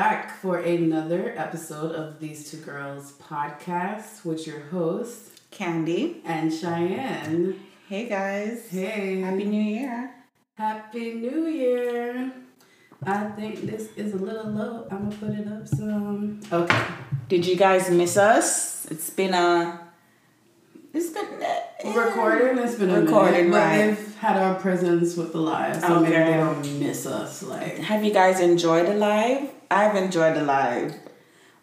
back for another episode of These Two Girls podcast with your hosts, Candy and Cheyenne. Hey guys. Hey. Happy New Year. Happy New Year. I think this is a little low. I'm gonna put it up some. Okay. Did you guys miss us? It's been a. It's been uh, recording. It's been recording, a minute, right? but they've had our presence with the live, so maybe they don't miss us. Like Have you guys enjoyed the live? I've enjoyed the live.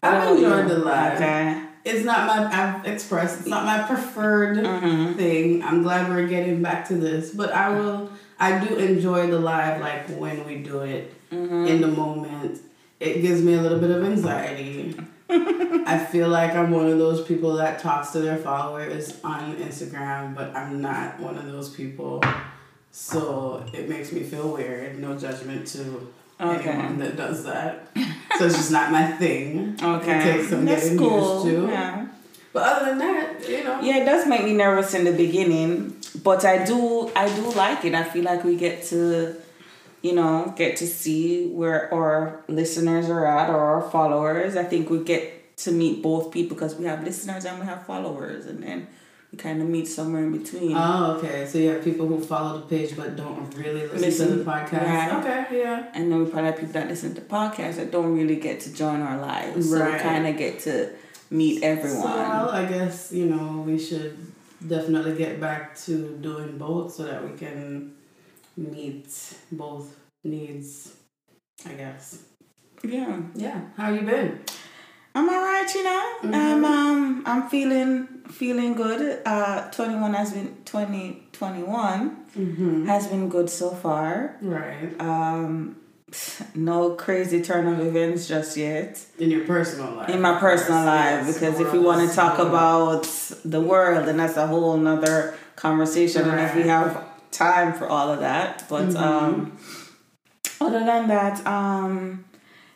I've enjoyed the live. Okay. It's not my. I've expressed. It's not my preferred Mm-hmm. thing. I'm glad we're getting back to this, but I will. I do enjoy the live, like when we do it Mm-hmm. in the moment. It gives me a little bit of anxiety. I feel like I'm one of those people that talks to their followers on Instagram, but I'm not one of those people. So it makes me feel weird. No judgment to Okay. anyone that does that. So it's just not my thing. Okay. It takes some That's getting cool. used to. Yeah. But other than that, you know. Yeah, it does make me nervous in the beginning, but I do I do like it. I feel like we get to, you know, get to see where our listeners are at or our followers. I think we get to meet both people because we have listeners and we have followers, and then we kind of meet somewhere in between. Oh, okay. So you have people who follow the page but don't really listen, to the podcast. right. Okay, yeah. and then we probably have people that listen to podcasts that don't really get to join our lives, Right. so we kind of get to meet everyone. So well, I guess you know we should definitely get back to doing both so that we can meet both needs. I guess. yeah. Yeah. How you been? I'm alright, you know. Mhm. I'm um I'm feeling feeling good. Uh, twenty one has been twenty twenty one Mm-hmm. has been good so far. Right. Um, no crazy turn of events just yet In your personal life. in my personal life Yes, because if we want to talk about the world, then that's a whole nother conversation. And if we have time for all of that, but Mhm. um, other than that, um,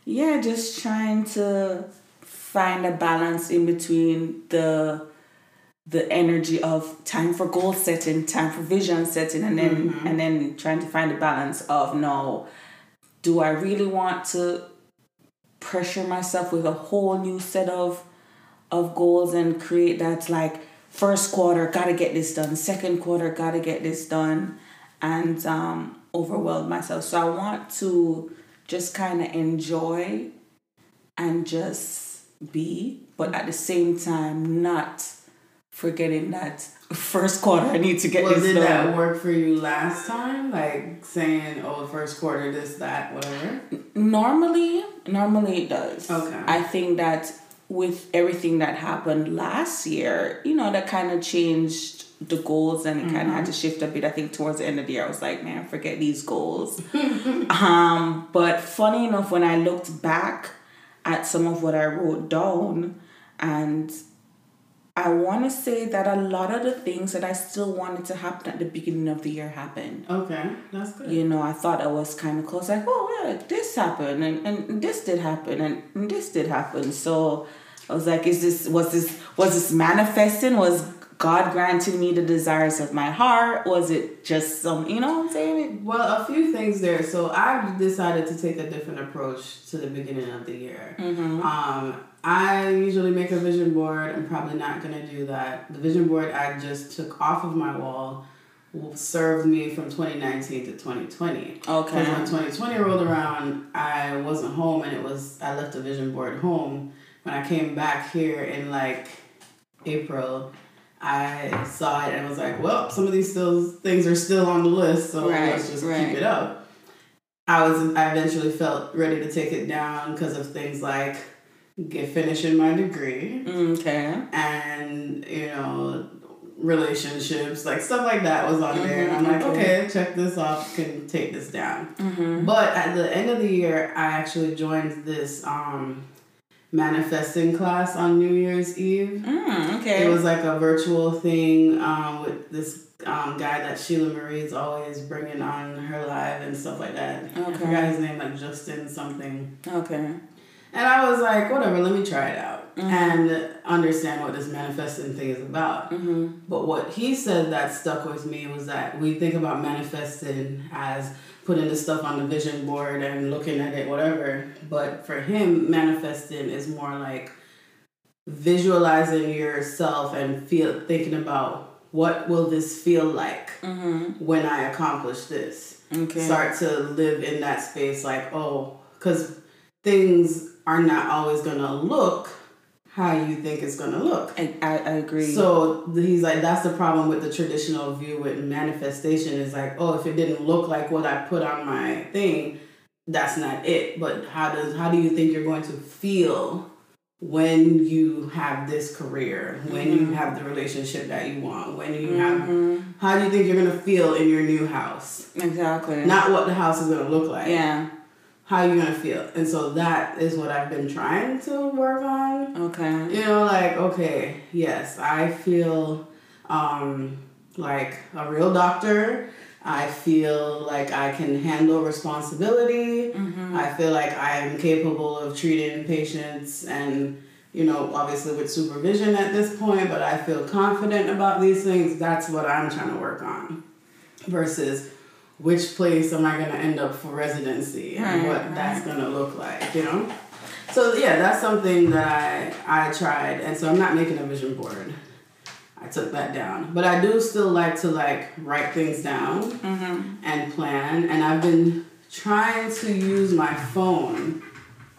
yeah, just trying to find a balance in between the the energy of time for goal setting, time for vision setting, and then Mhm. and then trying to find a balance of no, do I really want to pressure myself with a whole new set of of goals and create that like first quarter gotta get this done, second quarter gotta get this done, and um, overwhelm myself. So I want to just kind of enjoy and just be, but at the same time not forgetting that first quarter I need to get Well, this did done. that work for you last time? Like saying, "Oh, first quarter, this, that, whatever." Normally, normally it does. Okay. I think that with everything that happened last year, you know, that kind of changed the goals and it kind of had to shift a bit. I think towards the end of the year, I was like, man, forget these goals. um, but funny enough, when I looked back at some of what I wrote down, and I want to say that a lot of the things that I still wanted to happen at the beginning of the year happened Okay, that's good. you know, I thought I was kind of close. Like, oh, yeah, this happened, and, and this did happen, and, and this did happen. So I was like, is this was this was this manifesting? Was God granting me the desires of my heart? Was it just some, you know what I'm saying? Well, a few things there. So I've decided to take a different approach to the beginning of the year. Mm-hmm. Um, I usually make a vision board. I'm probably not gonna do that. The vision board I just took off of my wall served me from 2019 to 2020. Okay. Because when 2020 rolled around, I wasn't home and it was I left the vision board home. When I came back here in like April, I saw it and was like, well, some of these still things are still on the list, so Right, let's just right. keep it up. I was I eventually felt ready to take it down because of things like get finishing my degree Okay. and you know relationships like stuff like that was on there and i'm like Mhm, mhm. okay check this off can take this down Mm-hmm. but at the end of the year i actually joined this um manifesting class on new year's eve Mm, okay. it was like a virtual thing um, with this um, guy that Sheila Marie's always bringing on her live and stuff like that. I Okay. forgot his name, like Justin something. okay. And I was like, whatever, let me try it out. Mm-hmm. and understand what this manifesting thing is about. Mm-hmm. But what he said that stuck with me was that we think about manifesting as putting the stuff on the vision board and looking at it, whatever. But for him, manifesting is more like visualizing yourself and feel thinking about what will this feel like mm-hmm. when I accomplish this. Okay. Start to live in that space like, oh, because things are not always gonna look how you think it's gonna look. I, I, I agree. So he's like, that's the problem with the traditional view with manifestation is like, oh, if it didn't look like what I put on my thing, that's not it. But how does how do you think you're going to feel when you have this career, when you mm-hmm. have the relationship that you want, when you have mm-hmm. how do you think you're gonna feel in your new house? exactly. Not what the house is gonna look like. yeah. How you gonna feel. And so that is what I've been trying to work on. Okay. you know like okay yes i feel um like a real doctor. I feel like i can handle responsibility. I feel like i am capable of treating patients and you know obviously with supervision at this point but i feel confident about these things. That's what i'm trying to work on versus which place am i going to end up for residency and Right, what that's going to look like you know so yeah, that's something that I I tried, and so I'm not making a vision board. I took that down, but I do still like to like write things down mm-hmm. and plan, and I've been trying to use my phone.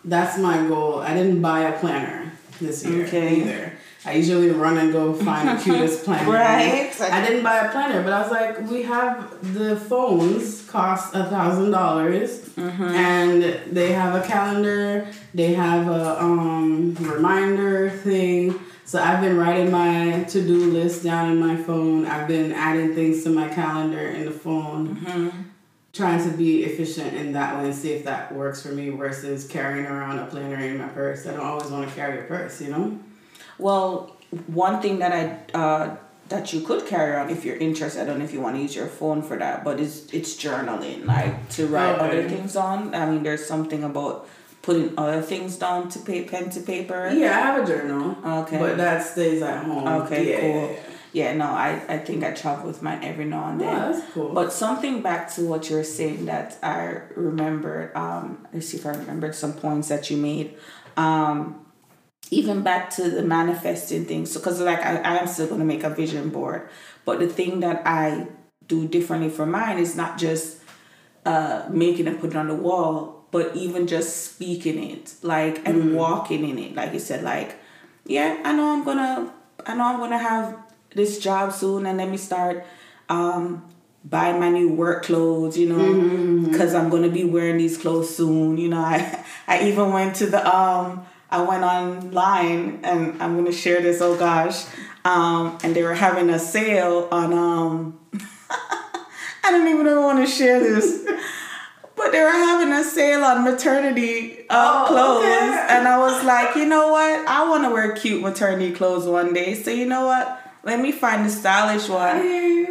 That's my goal. I didn't buy a planner this year Okay. either. I usually run and go find the cutest planner. Right. I didn't buy a planner, but I was like, we have the phones cost a thousand dollars, and they have a calendar. They have a um, reminder thing. So I've been writing my to do list down in my phone. I've been adding things to my calendar in the phone. Trying to be efficient in that way and see if that works for me versus carrying around a planner in my purse. I don't always want to carry a purse, you know? Well, one thing that I uh, that you could carry on if you're interested. I don't know if you want to use your phone for that, but it's it's journaling, like to write Okay. other things on. I mean, there's something about putting other things down to pay pen to paper. Yeah, I have a journal. Okay. But that stays at home. Okay, yeah, cool. Yeah, no, I, I think I travel with mine every now and then. Oh, that's cool. But something back to what you were saying that I remembered, um, let's see if I remembered some points that you made. Um, even back to the manifesting thing. So, because like I, I am still going to make a vision board, but the thing that I do differently for mine is not just uh, making and putting on the wall, but even just speaking it, like and walking in it. Like you said, like, yeah, I know I'm gonna, I know I'm gonna have this job soon, and let me start um, buying my new work clothes, you know, because I'm gonna be wearing these clothes soon. You know, I, I even went to the um, I went online, and I'm gonna share this. Oh gosh, um, and they were having a sale on um. I don't even want to share this. But they were having a sale on maternity uh, Oh, clothes. okay. And I was like, you know what? I want to wear cute maternity clothes one day. So, you know what? Let me find the stylish one.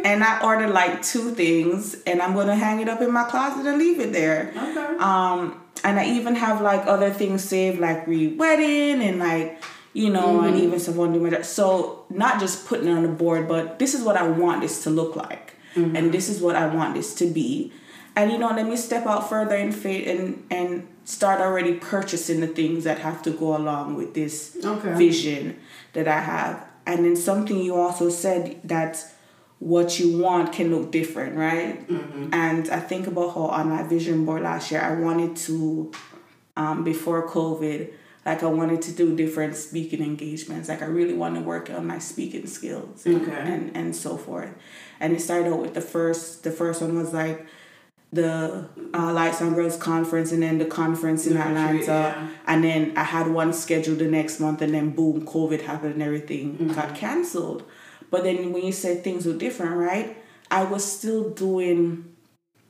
And I ordered like two things. And I'm going to hang it up in my closet and leave it there. Okay. Um, and I even have like other things saved, like re wedding and like, you know, and mm-hmm. even some my So not just putting it on the board, but this is what I want this to look like, mm-hmm. and this is what I want this to be, and you know, let me step out further in faith and and start already purchasing the things that have to go along with this Okay. vision that I have. And then something you also said that what you want can look different, right? And I think about how on my vision board last year, I wanted to, um, before COVID, like I wanted to do different speaking engagements. Like I really want to work on my speaking skills and, Okay. and, and so forth. And it started out with the first, the first one was like the uh, Lights on Girls conference and then the conference in Atlanta. yeah. And then I had one scheduled the next month and then boom, COVID happened and everything Mm-hmm. got canceled. But then when you said things were different, right? I was still doing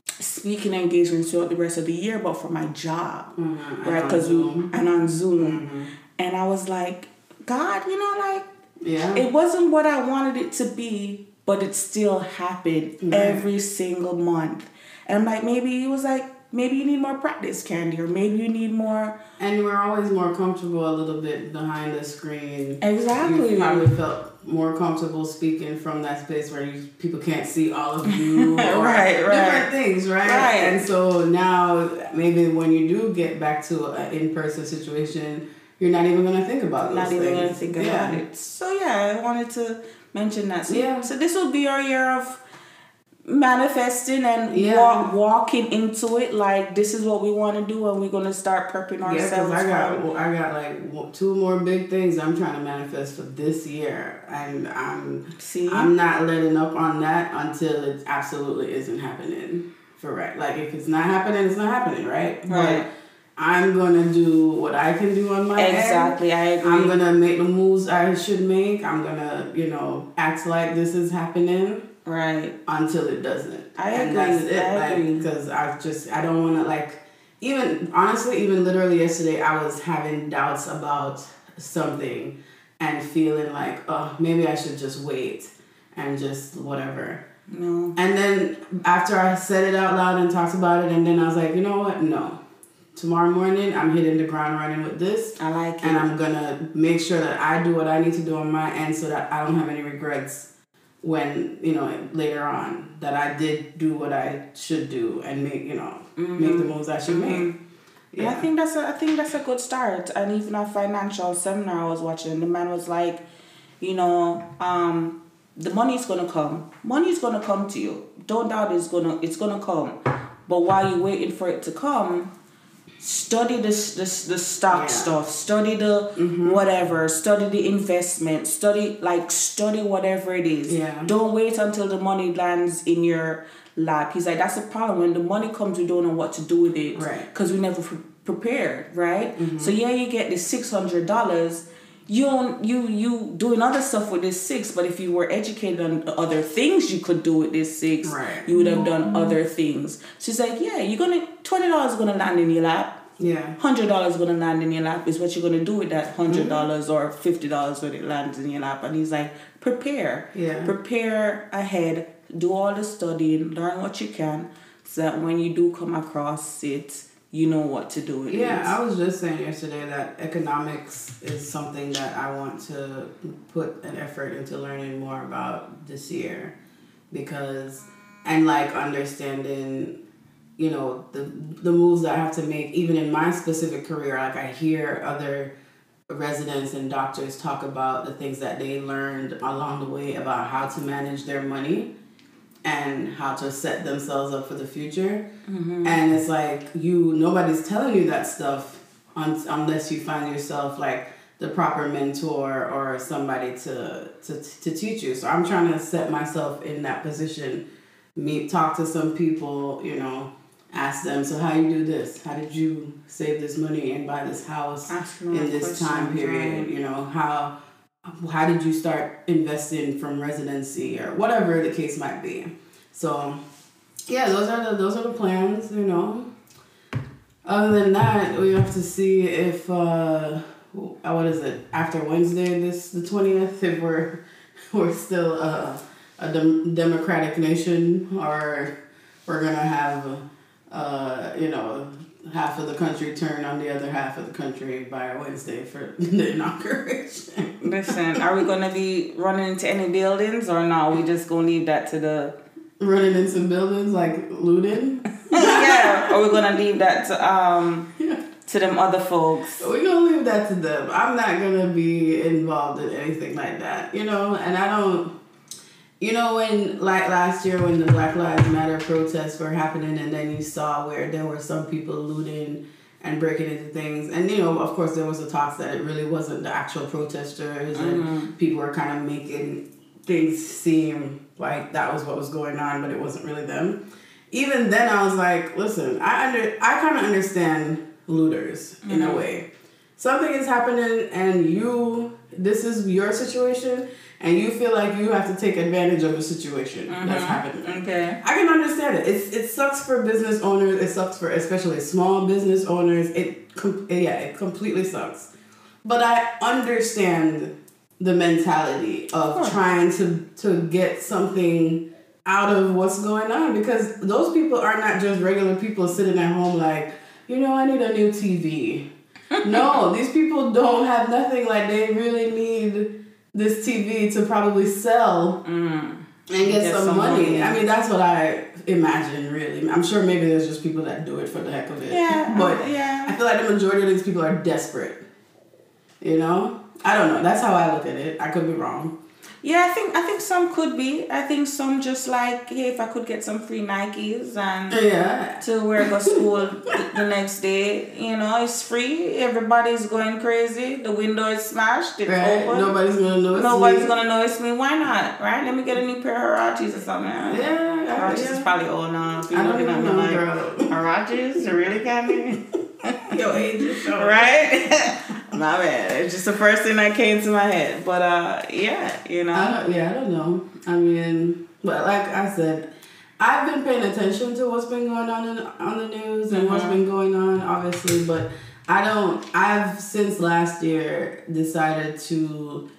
speaking engagements throughout the rest of the year, but for my job, Mhm, right? and on Because and on Zoom, and I was like, God, you know, like Yeah. it wasn't what I wanted it to be, but it still happened every single month. And I'm like, maybe it was like maybe you need more practice, Candy, or maybe you need more. And we're always more comfortable a little bit behind the screen. Exactly. You probably felt more comfortable speaking from that space where you, people can't see all of you. or Right, right. Different things, right? Right. And so now, maybe when you do get back to an in person situation, you're not even going to think about those Not things. even gonna think yeah. about it. So yeah, I wanted to mention that. So, Yeah. so this will be our year of manifesting and Yeah. walk, walking into it like this is what we want to do and we're gonna start prepping Yeah, ourselves I got well, I got like two more big things I'm trying to manifest for this year, and I'm See? I'm not letting up on that until it absolutely isn't happening for right. Like if it's not happening, it's not happening, right? Right. But I'm gonna do what I can do on my end. Exactly, I agree. I'm gonna make the moves I should make. I'm gonna, you know, act like this is happening right. until it doesn't. I and agree, that's it. I like, agree. Because I just I don't want to like even honestly even literally yesterday I was having doubts about something and feeling like oh maybe I should just wait and just whatever. No. And then after I said it out loud and talked about it, and then I was like, you know what? No. Tomorrow morning, I'm hitting the ground running with this. I like it. And I'm gonna make sure that I do what I need to do on my end so that I don't have any regrets when, you know, later on that I did do what I should do and make, you know, make the moves I should make. And I think that's a I think that's a good start. And even a financial seminar I was watching, the man was like, you know, um, the money's gonna come. Money's gonna come to you. Don't doubt it's gonna it's gonna come. But while you're waiting for it to come, study this this the stock Yeah. Mm-hmm. stuff. Study the whatever. Study the investment. Study like study whatever it is. Yeah. Don't wait until the money lands in your lap. He's like, that's the problem. When the money comes, we don't know what to do with it. Right. Mm-hmm. Because we never pre- prepared, right? So yeah, you get the six hundred dollars. You don't you you doing other stuff with this six, but if you were educated on other things you could do with this six, Right. you would have done other things. She's like, yeah, you're gonna twenty dollars gonna land in your lap. Yeah. Hundred dollars gonna land in your lap is what you're gonna do with that Mm-hmm. hundred dollars or fifty dollars when it lands in your lap. And he's like, prepare, Yeah. prepare ahead, do all the studying, learn what you can, so that when you do come across it, you know what to do it. Yeah, I was just saying yesterday that economics is something that I want to put an effort into learning more about this year because and like understanding you know the the moves that I have to make even in my specific career like I hear other residents and doctors talk about the things that they learned along the way about how to manage their money and how to set themselves up for the future. And it's like you nobody's telling you that stuff un- unless you find yourself like the proper mentor or somebody to, to to teach you. So I'm trying to set myself in that position. Meet talk to some people, you know, ask them, so how you do this? How did you save this money and buy this house in this time period? You know, how how did you start investing from residency or whatever the case might be. So yeah, those are the those are the plans, you know. Other than that, we have to see if uh what is it after Wednesday this the twentieth if we're we're still uh, a dem- democratic nation or we're gonna have uh you know half of the country turn on the other half of the country by Wednesday for the inauguration. Listen, are we gonna be running into any buildings or no? We just gonna leave that to the Running into buildings like looting. yeah. Are we gonna leave that to um to them other folks? We're gonna leave that to them. I'm not gonna be involved in anything like that, you know. And I don't, you know, when like last year when the Black Lives Matter protests were happening, and then you saw where there were some people looting and breaking into things, and you know, of course, there was a talk that it really wasn't the actual protesters, and mm-hmm. people were kind of making things seem like that was what was going on, but it wasn't really them. Even then, I was like, listen, I under, I kind of understand looters in a mm-hmm. way. Something is happening, and you, this is your situation, and you feel like you have to take advantage of a situation that's mm-hmm. happening. Okay. I can understand it. It's it sucks for business owners. It sucks for especially small business owners. It com- yeah, it completely sucks. But I understand the mentality of course. trying to to get something out of what's going on because those people are not just regular people sitting at home like, you know, I need a new TV. no, these people don't have nothing like they really need this TV to probably sell Mm. and get, Get some, some money. money. I mean, that's what I imagine. Really, I'm sure maybe there's just people that do it for the heck of it. Yeah, but yeah. I feel like the majority of these people are desperate. You know, I don't know. That's how I look at it. I could be wrong. Yeah, I think I think some could be. I think some just like, hey, if I could get some free Nikes and Yeah. to wear go school the next day, you know, it's free. Everybody's going crazy. The window is smashed. It's Right. open. Nobody's gonna know. It's Nobody's me. gonna notice me. Why not? Right? Let me get a new pair of Huaraches or something. Yeah, Huaraches yeah. is probably old now. If you're I don't looking at me know, like. Huaraches, really, Candy? Your age is showing. right? my bad. It's just the first thing that came to my head. But uh, yeah, you know. I don't, yeah, I don't know. I mean, but like I said, I've been paying attention to what's been going on in, on the news and what's Mhm. been going on, obviously, but I don't. I've since last year decided to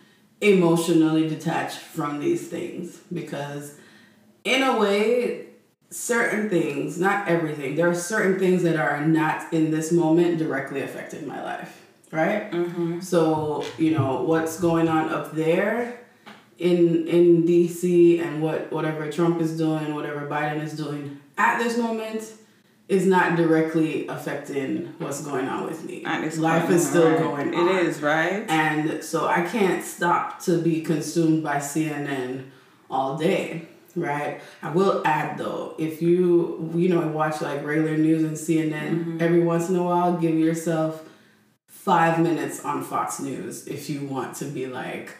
emotionally detach from these things because, in a way, certain things, not everything, there are certain things that are not in this moment directly affecting my life, right? Mm-hmm. So, you know, what's going on up there in in DC and what whatever Trump is doing, whatever Biden is doing at this moment is not directly affecting what's going on with me. And it's Life is still right. going on. It is, right? And so I can't stop to be consumed by CNN all day, right? I will add though, if you you know watch like regular news and CNN every once in a while, give yourself five minutes on Fox News if you want to be like,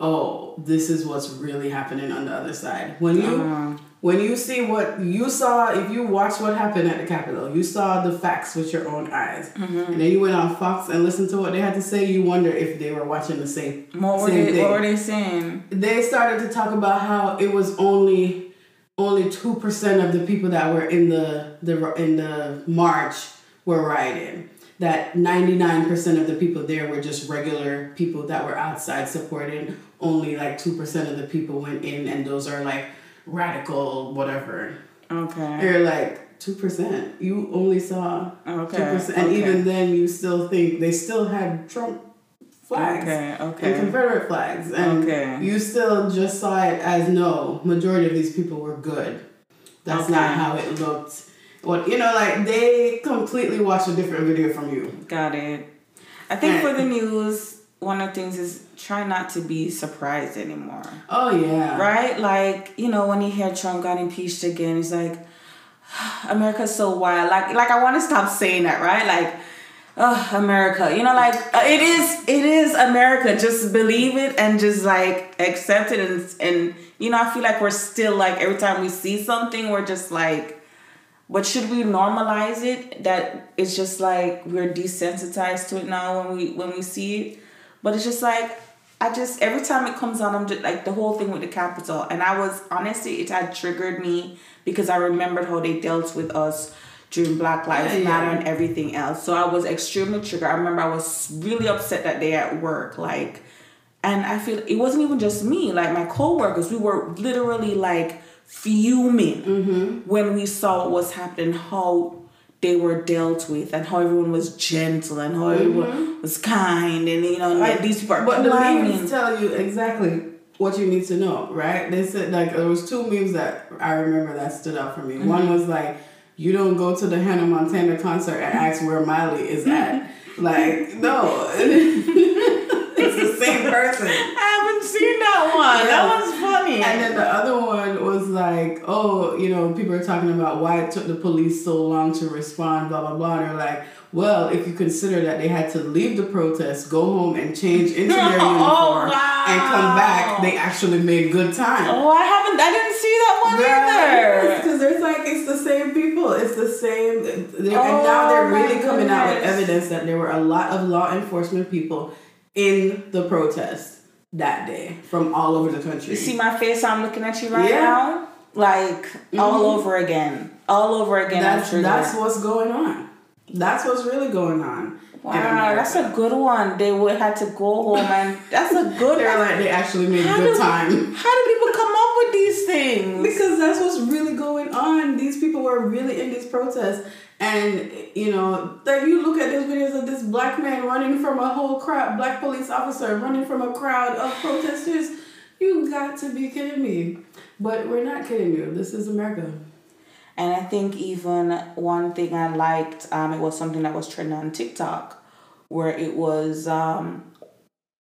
oh, this is what's really happening on the other side. When you Uh, when you see what you saw, if you watch what happened at the Capitol, you saw the facts with your own eyes, Mm-hmm. and then you went on Fox and listened to what they had to say. You wonder if they were watching the same. what were Same they? thing. What were they saying? They started to talk about how it was only only two percent of the people that were in the the in the march were rioting. That ninety nine percent of the people there were just regular people that were outside supporting. Only like two percent of the people went in, and those are like radical whatever. Okay. You're like two percent. You only saw Okay. percent, and okay. even then, you still think they still had Trump flags Okay. okay. and Confederate flags, and Okay. you still just saw it as no. Majority of these people were good. That's not how it looked. What you know, like they completely watch a different video from you. Got it. I think And- for the news, one of the things is try not to be surprised anymore. Oh yeah, Right? Like, you know, when you hear Trump got impeached again, it's like America's so wild. Like like I want to stop saying that, right? Like oh, America. You know, like uh, it is it is America. Just believe it and just like accept it and and you know, I feel like we're still like every time we see something, we're just like but should we normalize it that it's just like we're desensitized to it now when we when we see it? But it's just like I just every time it comes on, I'm just like the whole thing with the Capitol. and I was honestly it had triggered me because I remembered how they dealt with us during Black Lives Yeah, yeah. Matter and everything else. So I was extremely triggered. I remember I was really upset that day at work, like, and I feel it wasn't even just me. Like my coworkers, we were literally like fuming Mm-hmm. when we saw what was happening, how they were dealt with, and how everyone was gentle and how everyone was kind, and you know, Like, these people are But the climbing. memes tell you exactly what you need to know, right? They said like there was two memes that I remember that stood out for me. Mm-hmm. One was like, "You don't go to the Hannah Montana concert and ask where Miley is at." like, no, it's the same person. Seen that one. That Yes. one's funny. And then the other one was like, oh, you know, people are talking about why it took the police so long to respond, blah, blah, blah. And they're like, well, if you consider that they had to leave the protest, go home and change into their oh, uniform Oh, wow. and come back, they actually made good time. oh, I haven't. I didn't see that one either. Because there's like, it's the same people. It's the same. Oh they're, and Oh, now they're really coming out with evidence that there were a lot of law enforcement people in the protest that day from all over the country. You see my face? I'm looking at you right Yeah. now. Like mm-hmm. all over again, all over again. That's that's what's going on. That's what's really going on. Wow, that's a good one. They would had to go home and that's a good They're one. like they actually made How good do- time. How do people come up with with these things? Because that's what's really going on. These people were really in these protests. And, you know, like you look at those videos of this black man running from a whole crowd, black police officer running from a crowd of protesters. You got to be kidding me. But we're not kidding you. This is America. And I think even one thing I liked, um, it was something that was trending on TikTok, where it was um,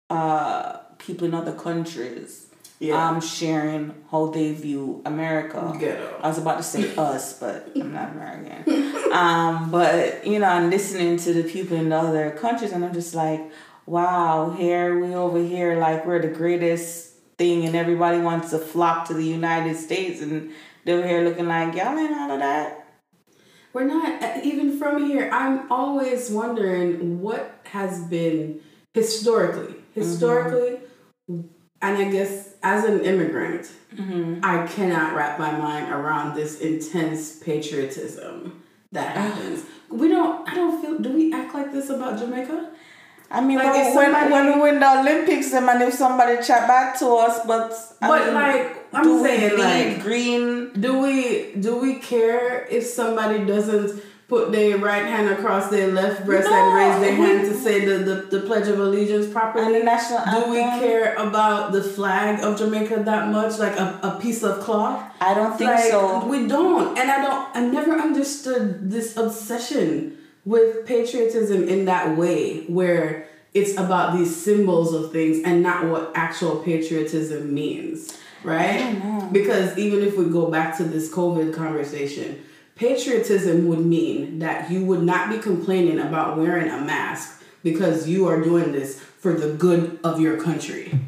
uh, people in other countries Yeah. um, sharing how they view America. Ghetto. I was about to say us, but I'm not American. um, but you know, I'm listening to the people in the other countries, and I'm just like, wow, here we over here, like we're the greatest thing, and everybody wants to flock to the United States, and they're here looking like y'all ain't all of that. We're not uh, even from here. I'm always wondering what has been historically, historically, and I guess as an immigrant, mm-hmm. I cannot wrap my mind around this intense patriotism that happens. we don't. I don't feel. Do we act like this about Jamaica? I mean, Like, when, somebody- when we win the Olympics, them and if somebody chat back to us, but I But mean, like I'm do saying, we like green? Do we do we care if somebody doesn't put their right hand across their left breast No, and raise their hand to say the, the, the Pledge of Allegiance properly? And the national do we care about the flag of Jamaica that much? Like a, a piece of cloth? I don't think like, so. We don't. And I don't I never understood this obsession with patriotism in that way where it's about these symbols of things and not what actual patriotism means. Right? Because even if we go back to this COVID conversation, patriotism would mean that you would not be complaining about wearing a mask because you are doing this for the good of your country.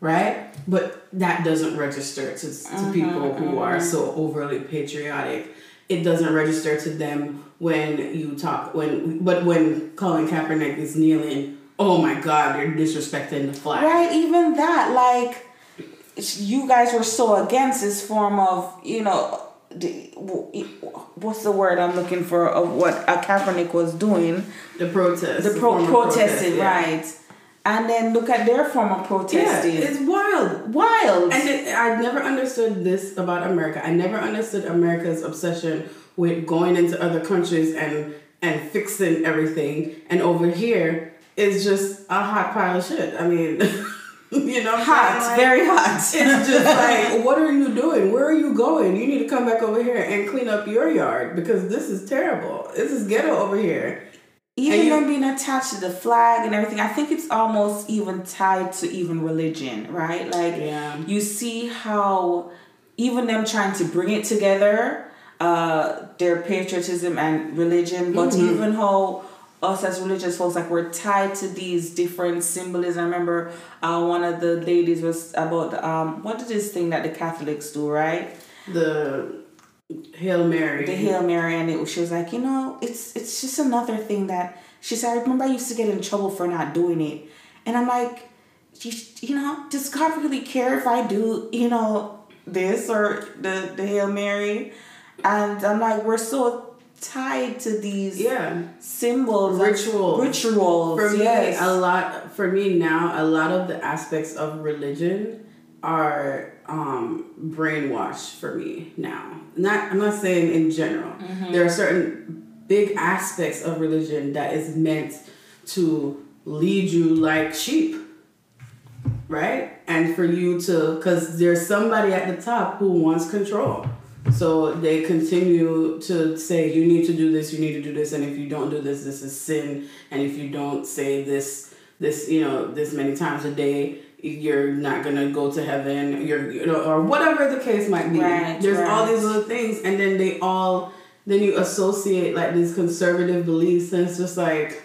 Right? But that doesn't register to, to mm-hmm, people who mm-hmm. are so overly patriotic. It doesn't register to them when you talk when but when Colin Kaepernick is kneeling, oh my god, you're disrespecting the flag. Right, even that, like, you guys were so against this form of, you know, what's the word I'm looking for of what uh, Kaepernick was doing? The protest. The pro of protesting, protest, yeah. right? And then look at their form of Yeah, protesting. it's wild. wild. And it, I never understood this about America. I never understood America's obsession with going into other countries and and fixing everything. And over here, it's just a hot pile of shit. I mean, you know, hot. Like, very hot. It's just like, what are you doing? Where are you going? You need to come back over here and clean up your yard because this is terrible. This is ghetto over here. even and you- them being attached to the flag and everything, I think it's almost even tied to even religion, right? Like Yeah. you see how even them trying to bring it together, uh, their patriotism and religion, but Mm-hmm. even how us as religious folks like we're tied to these different symbolism. I remember uh, one of the ladies was about um what is this thing that the Catholics do, right? The Hail Mary. the Hail Mary, and it, she was like, you know, it's it's just another thing that she said. I remember I used to get in trouble for not doing it, and I'm like, you, you know, does God really care if I do, you know, this or the the Hail Mary? And I'm like, we're so tied to these Yeah. symbols, Rituals. rituals. For me, yes. a lot for me now, a lot of the aspects of religion are um brainwashed for me now. Not I'm not saying in general. Mm-hmm. There are certain big aspects of religion that is meant to lead you like sheep. Right? And for you to cuz there's somebody at the top who wants control. So they continue to say, you need to do this, you need to do this, and if you don't do this, this is sin. And if you don't say this, this, you know, this many times a day, you're not gonna go to heaven. You're, you know, or whatever the case might be. Right, There's all these little things, and then they all, then you associate like these conservative beliefs, and it's just like,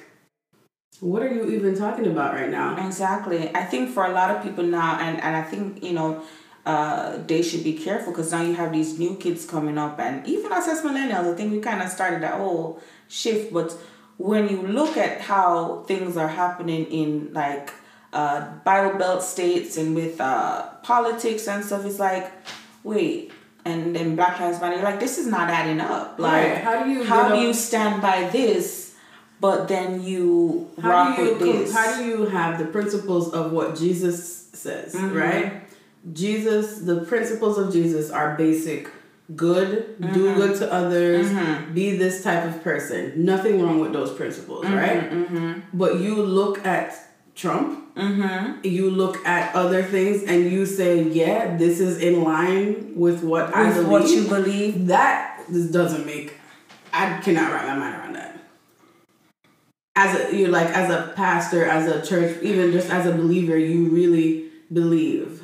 what are you even talking about right now? Exactly. I think for a lot of people now, and, and I think, you know, uh, they should be careful because now you have these new kids coming up, and even us as millennials, I think we kind of started that whole shift. But when you look at how things are happening in like uh, Bible Belt states and with uh, politics and stuff, it's like, wait. And then Black Lives Matter, you're like, this is not adding up. Like, Right. How do you how do you stand by this, but then you how rock do you with this? how do you have the principles of what Jesus says, Mm-hmm. right? Jesus, the principles of Jesus are basic good, mm-hmm. do good to others, mm-hmm. be this type of person. Nothing wrong with those principles, mm-hmm, right? Mm-hmm. But you look at Trump, mm-hmm. you look at other things, and you say, "Yeah, this is in line with what with I believe." What you believe? That this doesn't make. I cannot wrap my mind around that. As a you like as a pastor, as a church, even just as a believer, you really believe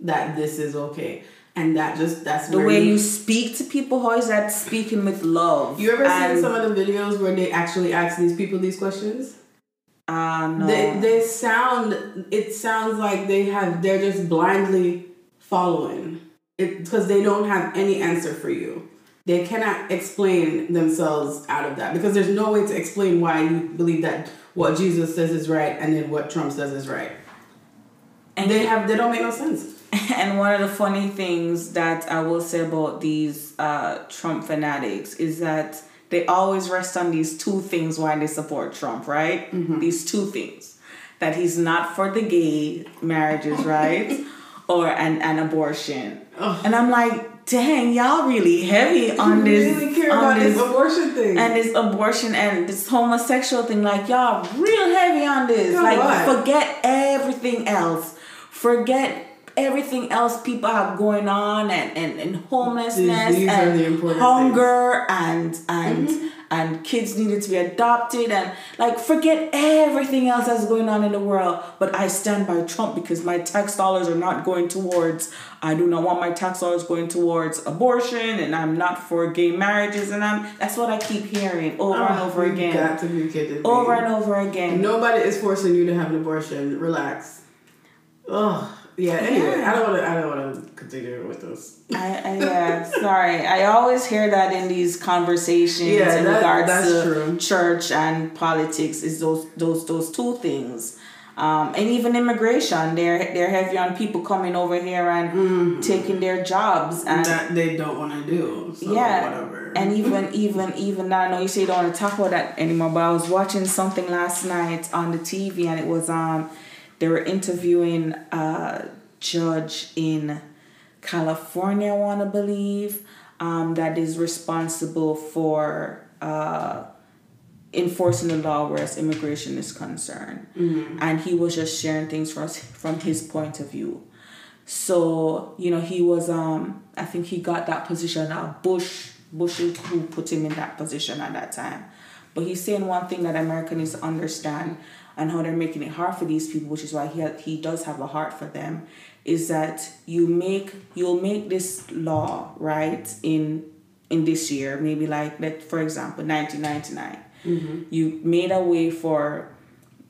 that this is okay. And that just that's the way you, you, speak to people how is that speaking with love? You ever and seen some of the videos where they actually ask these people these questions? Uh no. they, they sound it sounds like they have they're just blindly following. It because they don't have any answer for you. They cannot explain themselves out of that because there's no way to explain why you believe that what jesus says is right and then what trump says is right. And they have they don't make no sense and one of the funny things that I will say about these uh, Trump fanatics is that they always rest on these two things why they support Trump, right? Mm-hmm. These two things. That he's not for the gay marriages, right? or an, an abortion. Oh. And I'm like, dang, y'all really heavy on this. Really care about this, this, abortion thing. And this abortion and this homosexual thing. Like, y'all real heavy on this. Come like, on. forget everything else. Forget everything else people have going on and, and, and homelessness these, and hunger things. and and mm-hmm. and kids needed to be adopted and like forget everything else that's going on in the world but i stand by trump because my tax dollars are not going towards i do not want my tax dollars going towards abortion and i'm not for gay marriages and i'm that's what i keep hearing over oh, and over again got to be kidding over and over again nobody is forcing you to have an abortion relax Ugh. Yeah. Anyway, yeah. I don't want to. I don't want to continue with this. I, I yeah. sorry. I always hear that in these conversations yeah, in that, regards to true. church and politics. Is those those those two things. Um, and even immigration, they're they're heavy on people coming over here and mm-hmm. taking their jobs and that they don't want to do. So yeah, whatever. And even even even now, I know you say you don't want to talk about that anymore, but I was watching something last night on the TV and it was um they were interviewing a judge in California, I want to believe, um, that is responsible for uh, enforcing the law whereas immigration is concerned. Mm-hmm. And he was just sharing things from, from his point of view. So, you know, he was, um, I think he got that position. Uh, Bush, Bush who put him in that position at that time. But he's saying one thing that Americans understand and how they're making it hard for these people, which is why he ha- he does have a heart for them, is that you make you'll make this law right in in this year, maybe like let for example, nineteen ninety nine. Mm-hmm. You made a way for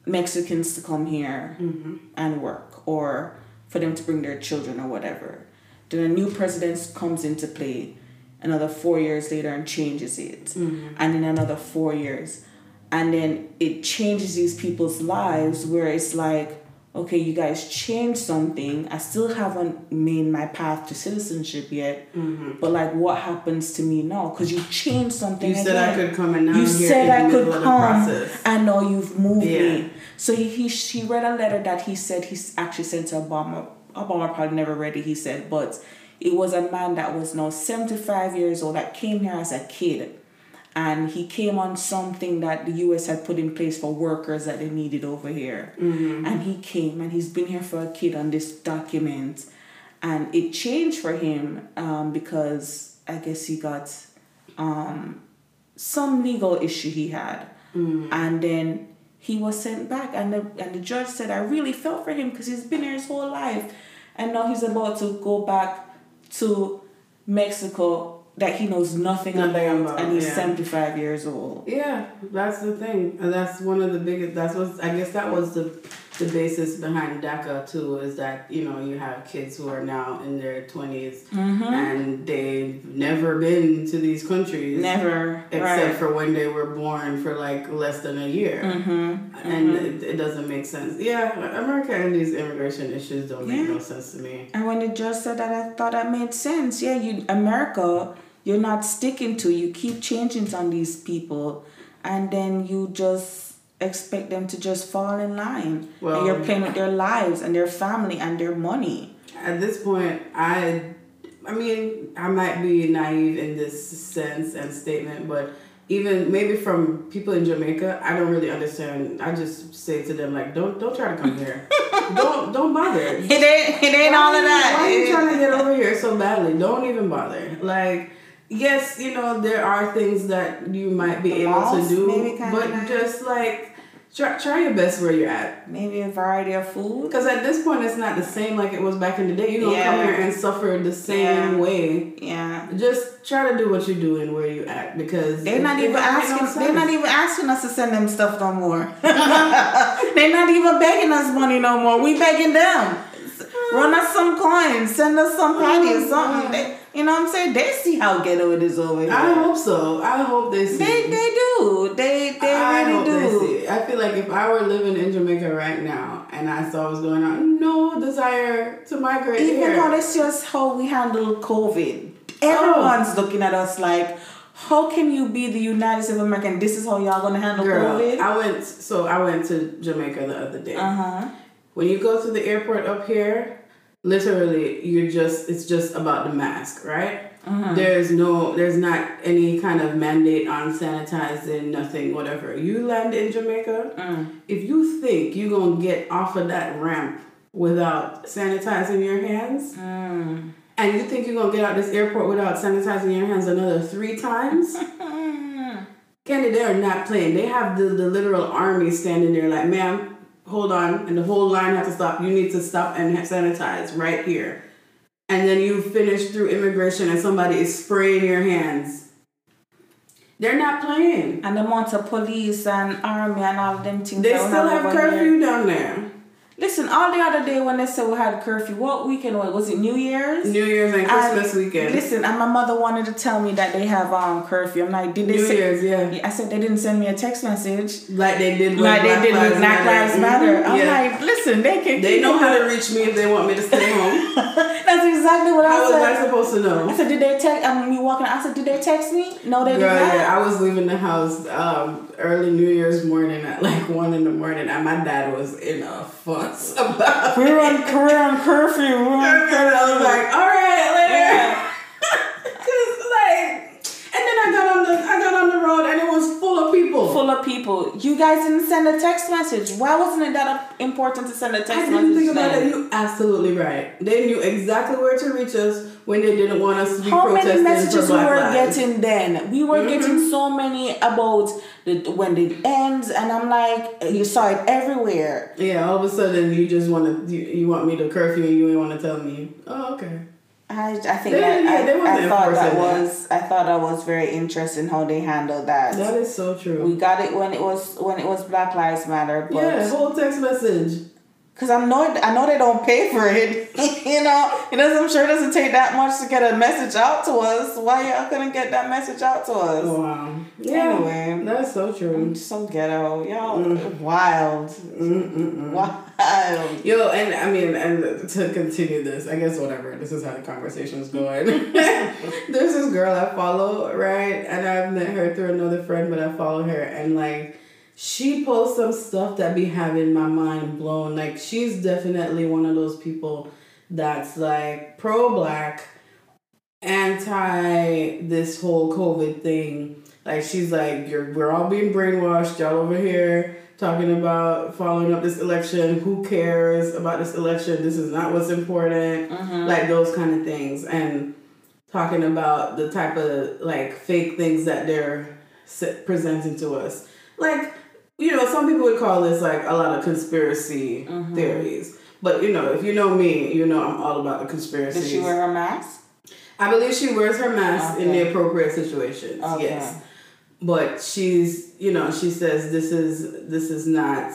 Mexicans to come here mm-hmm. and work, or for them to bring their children or whatever. Then a new president comes into play another four years later and changes it, mm-hmm. and in another four years and then it changes these people's lives where it's like okay you guys changed something. I still haven't made my path to citizenship yet. Mm-hmm. but like what happens to me now? Because you changed something you said i could come and now you said i could come i know you've moved yeah. me so he, he she read a letter that he said he actually sent to obama. Obama probably never read it he said but it was a man that was now 75 years old that came here as a kid and he came on something that the US had put in place for workers that they needed over here. Mm-hmm. And he came and he's been here for a kid on this document. And it changed for him um, because I guess he got um, some legal issue he had. Mm-hmm. And then he was sent back and the, and the judge said, I really felt for him because he's been here his whole life. And now he's about to go back to Mexico that he knows nothing, nothing about, and he's yeah. 75 years old. Yeah, that's the thing. And that's one of the biggest, that's what, I guess that was the the basis behind DACA too, is that, you know, you have kids who are now in their 20s mm-hmm. and they've never been to these countries. Never. Except right. for when they were born for like less than a year. Mm-hmm. And mm-hmm. It, it, doesn't make sense. Yeah, America and these immigration issues don't yeah. make no sense to me. And when the judge said that, I thought that made sense. Yeah, you America you're not sticking to. You keep changing on these people, and then you just expect them to just fall in line. Well, and you're playing with their lives and their family and their money. At this point, I, I mean, I might be naive in this sense and statement, but even maybe from people in Jamaica, I don't really understand. I just say to them like, don't don't try to come here. don't don't bother. It ain't it ain't all of that. Why are you trying to get over here so badly? Don't even bother. Like, yes, you know there are things that you might be The able to do, but nice. just like try try your best where you're at. Maybe a variety of food. Because at this point, it's not the same like it was back in the day. You don't come Yeah. here and suffer the same Yeah. way. Yeah. Just try to do what you're doing where you at because They're not even don't make no asking. they're not even asking us to send them stuff no more. they're not even begging us money no more. We begging them. Run us some coins. Send us some oh patty or something. They, you know what I'm saying? They see how ghetto it is over here. I hope so. I hope they see. they they do. They they I really do. I feel like if I were living in Jamaica right now and I saw what's going on, no desire to migrate here. Even here. though that's just how we handle COVID. Everyone's looking at us like, how can you be the United States of America and this is how y'all gonna handle Girl, COVID? I went. So I went to Jamaica the other day. Uh huh. When you go to the airport up here, literally, you're just. It's just about the mask, right? Uh-huh. There's no. There's not any kind of mandate on sanitizing. Nothing. Whatever. You land in Jamaica. Mm. If you think you're gonna get off of that ramp without sanitizing your hands, Mm. and you think you're gonna get out this airport without sanitizing your hands another three times, Mm. Candy, they are not playing. They have the, the literal army standing there like, ma'am, hold on, and the whole line has to stop. You need to stop and sanitize right here. And then you finish through immigration and somebody is spraying your hands. They're not playing. And the amount of police and army and all of them things. They still have curfew down there. Listen, all the other day when they said we had curfew, what weekend was it? Was it New Year's? New Year's and Christmas And weekend. Listen, and my mother wanted to tell me that they have um curfew. I'm like, did they New say? Year's, yeah. I said they didn't send me a text message. Like they did Like they did with Black Lives Matter. I'm yeah. like, listen, they can. they know how to reach me if they want me to stay home. That's exactly what How I was I said. supposed to know? I said, did they text? I'm me walking. I said, did they text me? No, they Girl, did not. yeah, I was leaving the house um, early New Year's morning at like one in the morning, and my dad was in a fuss about. We're on, we're on curfew. We're on And I was like, "All right, later." Yeah. Cause like, and then I got on the I got on the road, and it was full of people. Full of people. You guys didn't send a text message. Why wasn't it that important to send a text I message? didn't think about then? it. You absolutely right. They knew exactly where to reach us when they didn't want us to be How protesting many messages we were Lives. getting then? We were Mhm. getting so many about the when it ends, and I'm like, you saw it everywhere. Yeah, all of a sudden you just want to you, you want me to curfew and you want to tell me. Oh, okay. I, I think They- that, yeah, I, I thought that. was I thought that was very interesting how they handled that. That is so true. we got it when it was when it was Black Lives Matter, but yeah, whole text message. Because I know I know they don't pay for it. you know, it doesn't. I'm sure it doesn't take that much to get a message out to us. Why y'all couldn't get that message out to us? Wow. Yeah, Anyway. that's so true. So ghetto, y'all Mm. wild, Mm-mm-mm. wild. Yo, and I mean, and to continue this, I guess whatever. This is how the conversation is going. There's this girl I follow, right? And I've met her through another friend, but I follow her, and like, she posts some stuff that be having my mind blown. Like, she's definitely one of those people that's like pro black, anti this whole COVID thing. Like, she's like, you're we're all being brainwashed. Y'all over here talking about following up this election. Who cares about this election? This is not what's important. Mm-hmm. Like those kind of things, and talking about the type of like fake things that they're presenting to us. Like you know, some people would call this like a lot of conspiracy mm-hmm. theories. But you know, if you know me, you know I'm all about the conspiracies. Did she wear her mask? I believe she wears her mask in the appropriate situations. Okay. Yes but she's you know she says this is this is not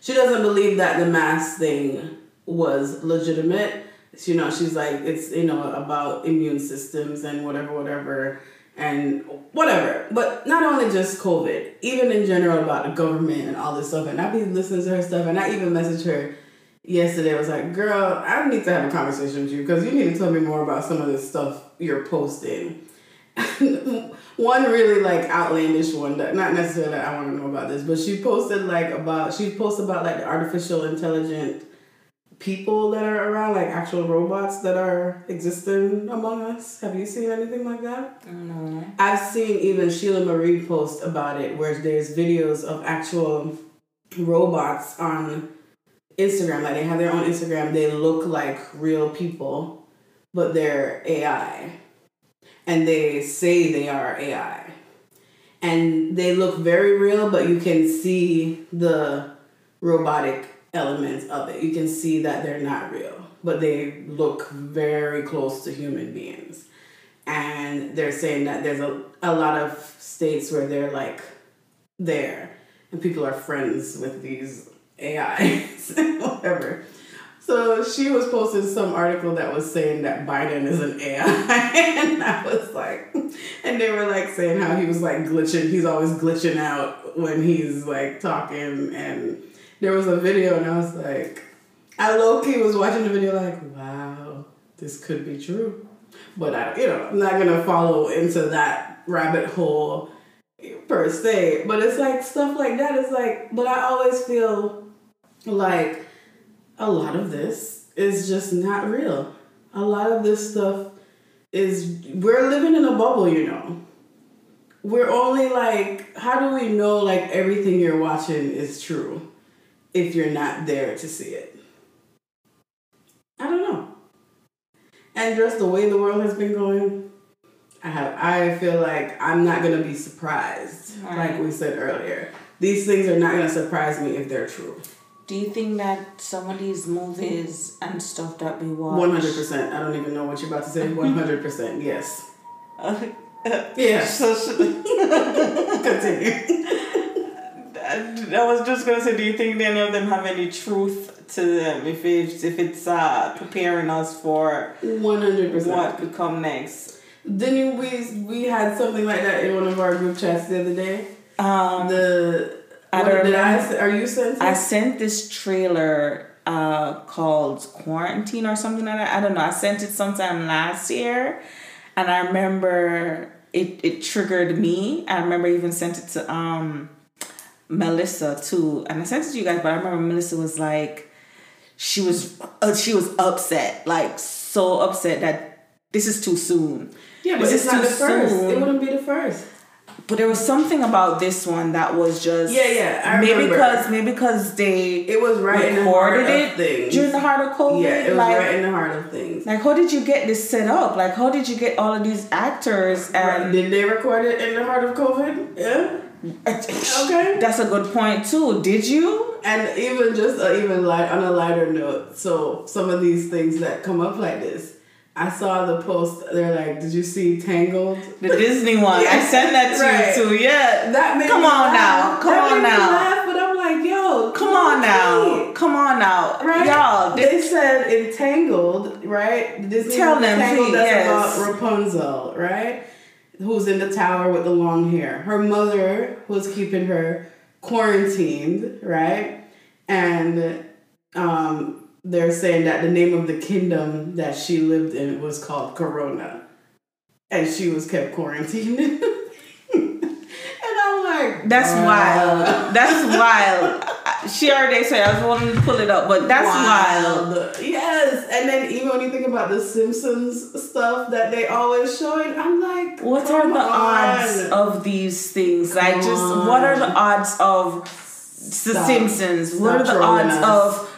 she doesn't believe that the mask thing was legitimate you know she's like it's you know about immune systems and whatever whatever and whatever. But not only just covid even in general about the government and all this stuff and i be listening to her stuff and i even messaged her yesterday i was like girl i need to have a conversation with you because you need to tell me more about some of this stuff you're posting. One really like outlandish one that not necessarily that I want to know about this, but she posted like about she posted about like the artificial intelligent people that are around, like actual robots that are existing among us. Have you seen anything like that? No. I've seen even Sheila Marie post about it where there's videos of actual robots on Instagram. Like they have their own Instagram. They look like real people, but they're AI. And they say they are AI. And they look very real, but you can see the robotic elements of it. You can see that they're not real, but they look very close to human beings. And they're saying that there's a, a lot of states where they're like there and people are friends with these AIs, whatever. So she was posting some article that was saying that Biden is an AI, and I was like, and they were like saying how he was like glitching. He's always glitching out when he's like talking, and there was a video, and I was like, I low key was watching the video like, wow, this could be true, but I, you know, I'm not gonna follow into that rabbit hole per se, but it's like stuff like that is like, but I always feel like a lot of this is just not real. A lot of this stuff is we're living in a bubble, you know. We're only like, how do we know like everything you're watching is true if you're not there to see it? I don't know. And just the way the world has been going, I have I feel like I'm not gonna be surprised, Right. like we said earlier. These things are not gonna surprise me if they're true. Do you think that some of these movies and stuff that we watch? One hundred percent. I don't even know what you're about to say. One hundred percent. Yes. Uh, Yes. so, so, Continue. I was just gonna say, do you think any of them have any truth to them? If it's if it's uh, preparing us for One hundred percent. what could come next? Didn't we we had something like that in one of our group chats the other day? Um, The I don't did I are you sent? I sent this trailer uh, called Quarantine or something like that. I don't know. I sent it sometime last year, and I remember it, it triggered me. I remember I even sent it to um, Melissa too, and I sent it to you guys. But I remember Melissa was like, she was uh, she was upset, like so upset that this is too soon. yeah, but this it's not the first. soon. It wouldn't be the first. But there was something about this one that was just Yeah, yeah, I maybe remember. because maybe because they It was right in the heart of it things. during the heart of COVID. yeah, it was like, right in the heart of things. like how did you get this set up? Like how did you get all of these actors and Did they record it in the heart of COVID? Yeah. Okay. That's a good point too. Did you? And even just uh, even light on a lighter note, so some of these things that come up like this, I saw the post. They're like, "Did you see Tangled?" The Disney one. I sent that to right. you too. Yeah. That made Come me on laugh. now. Come That on me now. laugh, but I'm like, yo, Come on now. wait. Come on now. Right? Y'all. they said entangled, right? Disney Tell them, Tangled, please, that's yes. about Rapunzel, right? Who's in the tower with the long hair. Her mother was keeping her quarantined, right? And um, they're saying that the name of the kingdom that she lived in was called Corona. And she was kept quarantined. and I'm like, That's wow. wild. That's wild. She already said I was wanting to pull it up, but that's wild. Yes, and then even when you think about the Simpsons stuff that they always showing, I'm like, What are the on. odds of these things? Like, just on. what are the odds of The Stop. Simpsons? What Stop are the odds us. of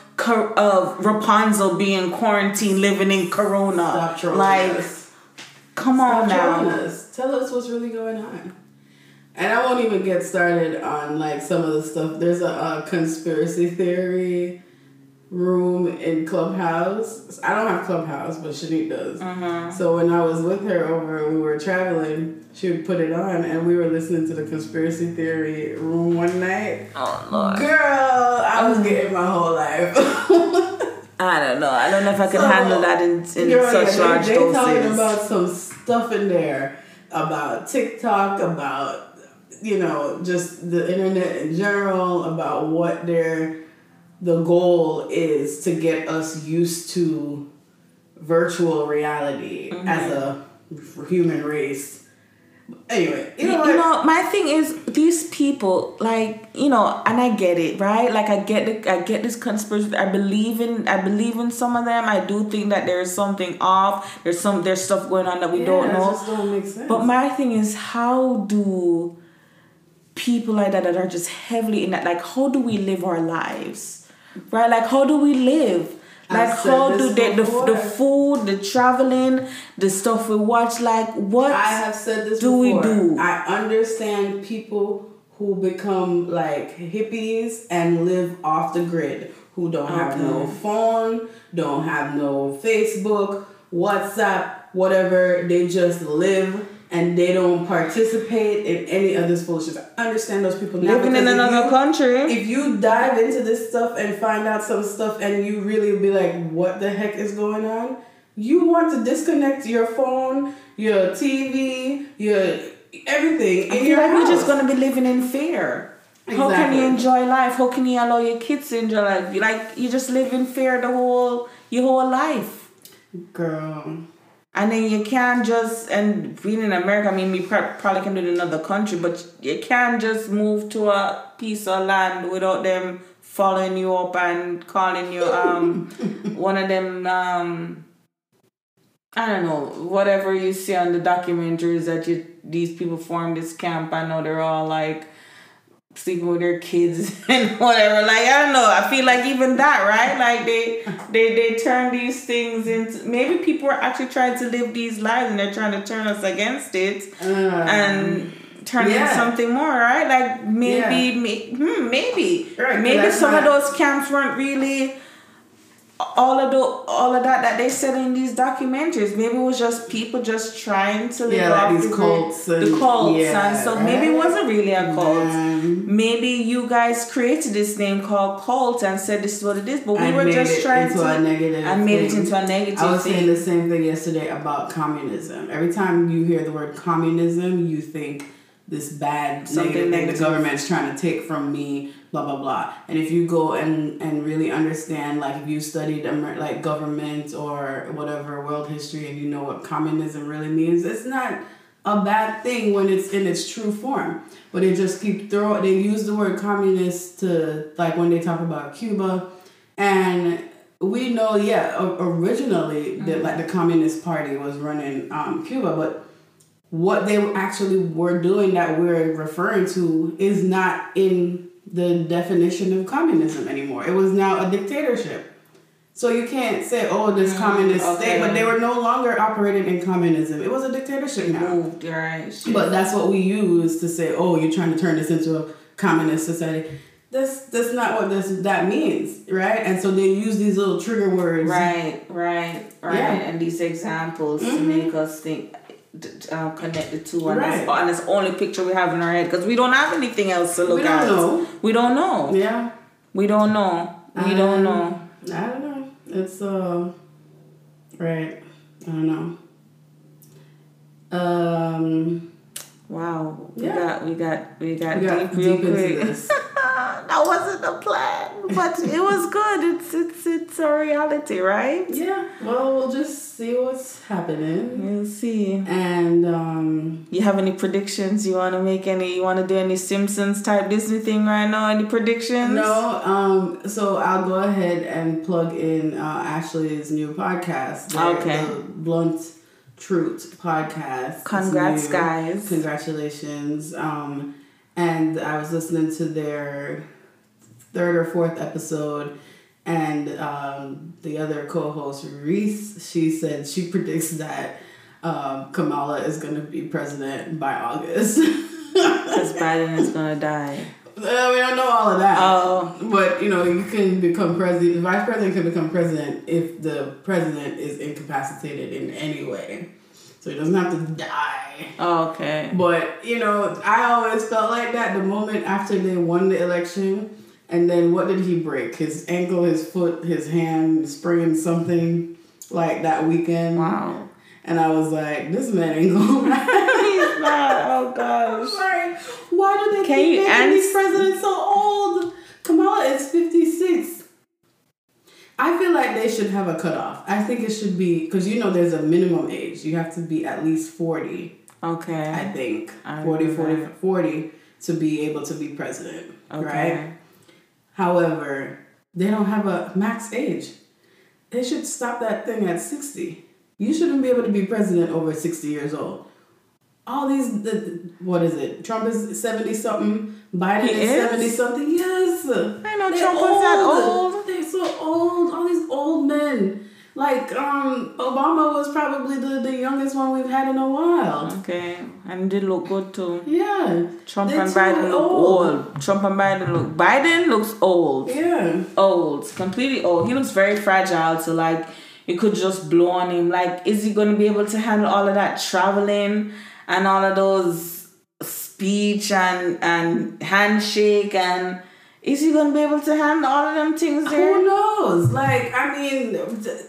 of Rapunzel being quarantined, living in Corona? Like, us. come on Stop trolling now. us. Tell us what's really going on. And I won't even get started on like some of the stuff. There's a, a conspiracy theory room in Clubhouse. I don't have Clubhouse, but Shanique does. Mm-hmm. So when I was with her over, and we were traveling. She would put it on, and we were listening to the conspiracy theory room one night. Oh Lord, Girl, I was getting my whole life. I don't know. I don't know if I can So, handle that in, in Girl, such yeah, large they, they talking about some stuff in there about TikTok, about you know just the internet in general, about what their the goal is to get us used to virtual reality mm-hmm. as a human race. Anyway, you you know, know, my thing is these people like you know and i get it right? Like i get the, i get this conspiracy. I believe in i believe in some of them. I do think that there's something off. There's some there's stuff going on that we Yeah, don't know. don't but my thing is how do people like that that are just heavily in that like how do we live our lives right like how do we live like how do they the, before. the food the traveling the stuff we watch like what I have said this do we do? I understand people who become like hippies and live off the grid, who don't have no phone, don't have no Facebook, WhatsApp, whatever. They just live and they don't participate in any of this bullshit. I understand those people living in another you- country if you dive into this stuff and find out some stuff and you really be like, what the heck is going on? You want to disconnect your phone, your TV, your everything I in feel your like house. we're just gonna be living in fear. Exactly. How can you enjoy life? How can you allow your kids to enjoy life? You like you just live in fear the whole your whole life. Girl. And then you can't just and being in America, I mean, we probably can do it in another country, but you can't just move to a piece of land without them following you up and calling you um one of them um I don't know whatever you see on the documentaries that you these people formed this camp. I know they're all like sleeping with their kids and whatever. Like I don't know. I feel like even that, right? Like they they they turn these things into maybe people are actually trying to live these lives and they're trying to turn us against it Uh, and turn it yeah. into something more, right? Like maybe Yeah. may, hmm, maybe Right, maybe some of those camps weren't really all of the all of that that they said in these documentaries. Maybe it was just people just trying to live Yeah, like off these the cults and- the cults yeah, and so maybe it wasn't really a cult. Um, Maybe you guys created this name called cult and said this is what it is, but we were just trying to a negative and made it into a negative I was thing. saying the same thing yesterday about communism. Every time you hear the word communism, you think this bad Something thing the government's trying to take from me, blah blah blah. And if you go and and really understand, like if you studied like government or whatever world history, and you know what communism really means, it's not a bad thing when it's in its true form. But they just keep throw they use the word communist to like when they talk about Cuba, and we know yeah originally that like the Communist Party was running um, Cuba, but what they actually were doing that we're referring to is not in the definition of communism anymore. It was now a dictatorship. So you can't say, oh, this communist okay. state, but they were no longer operating in communism. It was a dictatorship now. moved, right? But that's what we use to say, oh, you're trying to turn this into a communist society. That's that's not what this that means, right? And so they use these little trigger words. Right, right, right. Yeah. And these examples to Mhm. make us think, uh, connect the two, and Right. that's, and that's the only picture we have in our head because we don't have anything else to look We don't at. know. We don't know. Yeah. We don't know. We don't Um, know. I don't know. It's uh right. I don't know. Um Wow. We Yeah. got we got we got, we got deep real deep quick. this. that wasn't the plan, but it was good. It's it's it's a reality, right? Yeah. Well we'll just see what's happening. We'll see. And um You have any predictions? You want to make any? You want to do any Simpsons type Disney thing right now? Any predictions? no, um, so I'll go ahead and plug in uh, Ashley's new podcast. Okay. Blunt Truth podcast. Congrats, guys. Congratulations. Um, and I was listening to their third or fourth episode, and um, the other co-host Reese, she said she predicts that um, Kamala is going to be president by August. Because Biden is gonna die. Uh, we don't know all of that. Oh. But you know, you can become president. The vice president can become president if the president is incapacitated in any way. So he doesn't have to die. Oh, okay. But you know, I always felt like that the moment after they won the election. And then what did he break? His ankle, his foot, his hand, spraying something like that weekend. Wow. And I was like, this man ain't going He's not. Oh gosh. Sorry. Why do they Can keep making ans- these presidents so old? Kamala is 56. I feel like they should have a cutoff. I think it should be, because you know there's a minimum age. You have to be at least 40 Okay. I think. I 40, 40, 40 to be able to be president. Okay. Right? However, they don't have a max age. They should stop that thing at 60. You shouldn't be able to be president over 60 years old. All these, the, what is it? Trump is 70 something. Biden He is, is? 70 something. Yes. I know They're Trump was that old. They're so old. All these old men. Like, um, Obama was probably the, the youngest one we've had in a while. Okay. And they look good too. Yeah. Trump They're and Biden look old. old. Trump and Biden look. Biden looks old. Yeah. Old. Completely old. He looks very fragile. So like, it could just blow on him. Like, is he gonna be able to handle all of that traveling and all of those speech and and handshake and is he gonna be able to handle all of them things there? Who knows? Like, I mean,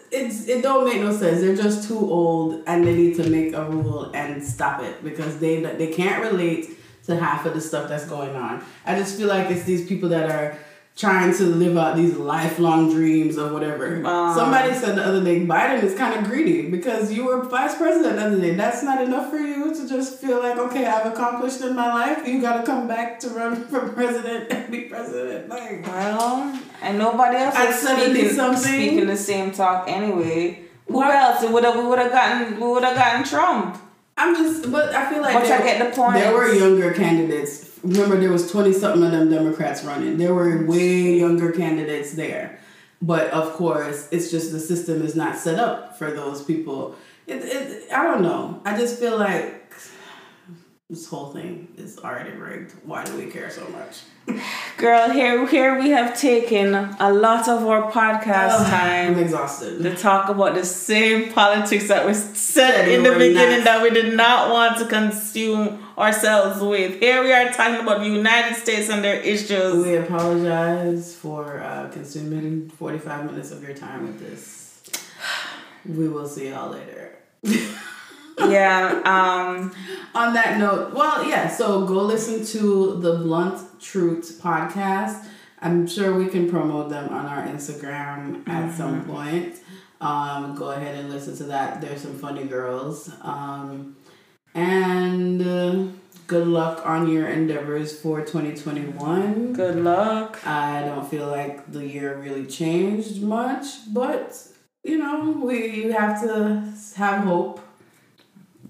it's it don't make no sense. They're just too old, and they need to make a rule and stop it because they they can't relate to half of the stuff that's going on. I just feel like it's these people that are trying to live out these lifelong dreams of whatever. Somebody said the other day, Biden is kind of greedy because you were vice president the other day. That's not enough for you to just feel like, okay, I've accomplished in my life. You got to come back to run for president and be president. Like, Well, and nobody else At is 70 speaking, something? speaking the same talk anyway. Who What? else? Would have we would have gotten we would have gotten Trump. I'm just, but I feel like But I get the point. there were younger candidates. Remember, there was twenty something of them Democrats running. There were way younger candidates there, but of course, it's just the system is not set up for those people. It, it, I don't know. I just feel like this whole thing is already rigged. Why do we care so much? Girl, here here we have taken a lot of our podcast I'm time exhausted. to talk about the same politics that we said Said in the beginning not. that we did not want to consume ourselves with. Here we are talking about the United States and their issues. We apologize for uh, consuming 45 minutes of your time with this. We will see y'all later. yeah, um On that note, well, yeah, so go listen to the Blunt Truth podcast. I'm sure we can promote them on our Instagram at some point. Um, go ahead and listen to that. There's some funny girls. Um, and uh, good luck on your endeavors for 2021. good luck. I don't feel like the year really changed much, but you know, we you have to have hope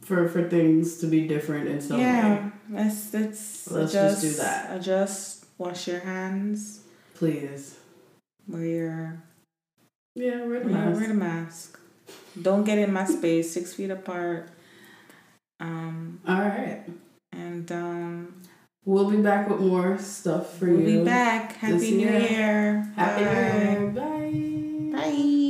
for for things to be different in some way. Yeah, let's let's Let's adjust, just do that. Adjust. Wash your hands. Please. Wear your Yeah, wear the mask. wear the mask. Don't get in my space. Six feet apart. Um, All right. And um, we'll be back with more stuff for we'll you. We'll be back. Happy New year. year. Happy New Year. Bye. Bye.